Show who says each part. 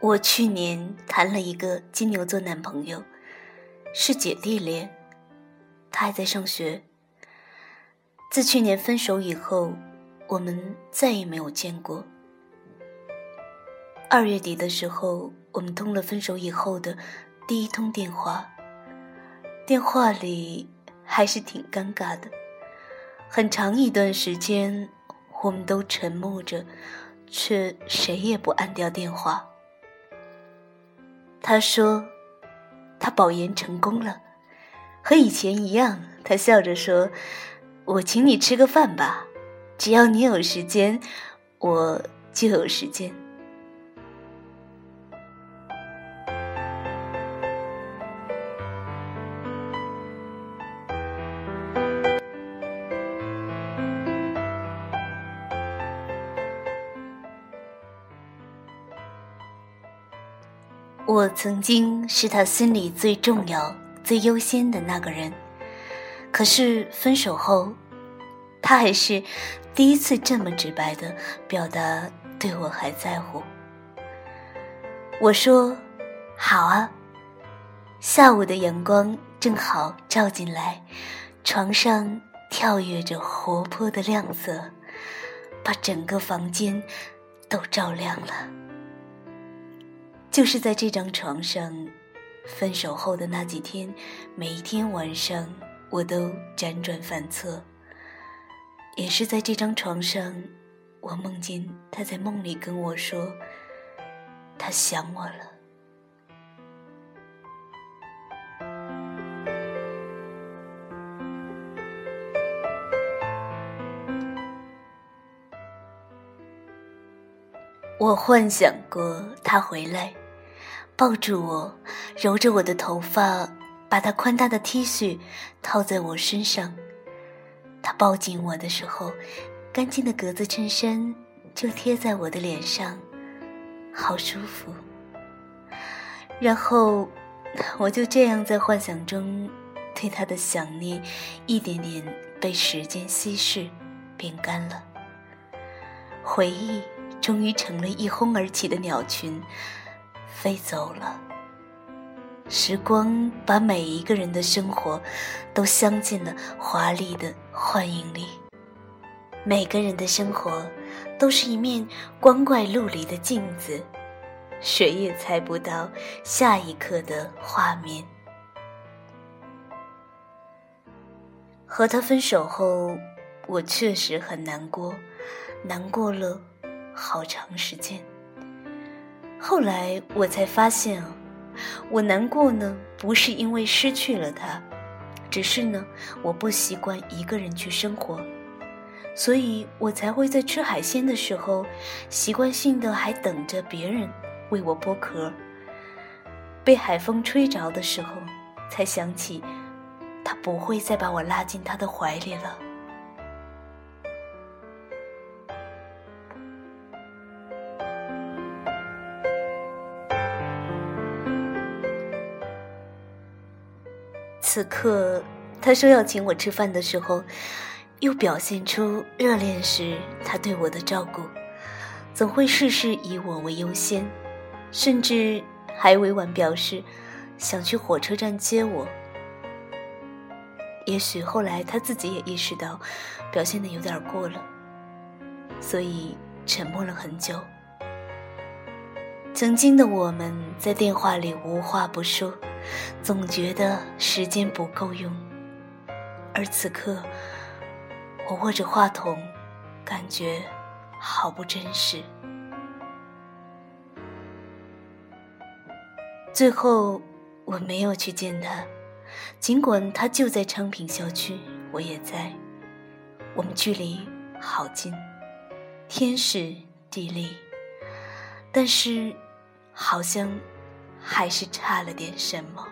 Speaker 1: 我去年谈了一个金牛座男朋友，是姐弟恋，他还在上学。自去年分手以后，我们再也没有见过。二月底的时候，我们通了分手以后的第一通电话，电话里还是挺尴尬的，很长一段时间我们都沉默着，却谁也不按掉电话。他说：“他保研成功了，和以前一样。”他笑着说：“我请你吃个饭吧，只要你有时间，我就有时间。”我曾经是他心里最重要、最优先的那个人，可是分手后，他还是第一次这么直白的表达对我还在乎。我说：“好啊。”下午的阳光正好照进来，床上跳跃着活泼的亮色，把整个房间都照亮了。就是在这张床上，分手后的那几天，每一天晚上我都辗转反侧。也是在这张床上，我梦见他在梦里跟我说，他想我了。我幻想过他回来。抱住我，揉着我的头发，把他宽大的 T 恤套在我身上。他抱紧我的时候，干净的格子衬衫就贴在我的脸上，好舒服。然后，我就这样在幻想中，对他的想念一点点被时间稀释，变干了。回忆终于成了一哄而起的鸟群。飞走了。时光把每一个人的生活都镶进了华丽的幻影里。每个人的生活都是一面光怪陆离的镜子，谁也猜不到下一刻的画面。和他分手后，我确实很难过，难过了好长时间。后来我才发现啊，我难过呢，不是因为失去了他，只是呢，我不习惯一个人去生活，所以我才会在吃海鲜的时候，习惯性的还等着别人为我剥壳。被海风吹着的时候，才想起，他不会再把我拉进他的怀里了。此刻，他说要请我吃饭的时候，又表现出热恋时他对我的照顾，总会事事以我为优先，甚至还委婉表示想去火车站接我。也许后来他自己也意识到表现的有点过了，所以沉默了很久。曾经的我们在电话里无话不说。总觉得时间不够用，而此刻，我握着话筒，感觉好不真实。最后，我没有去见他，尽管他就在昌平校区，我也在，我们距离好近，天时地利，但是，好像。还是差了点什么。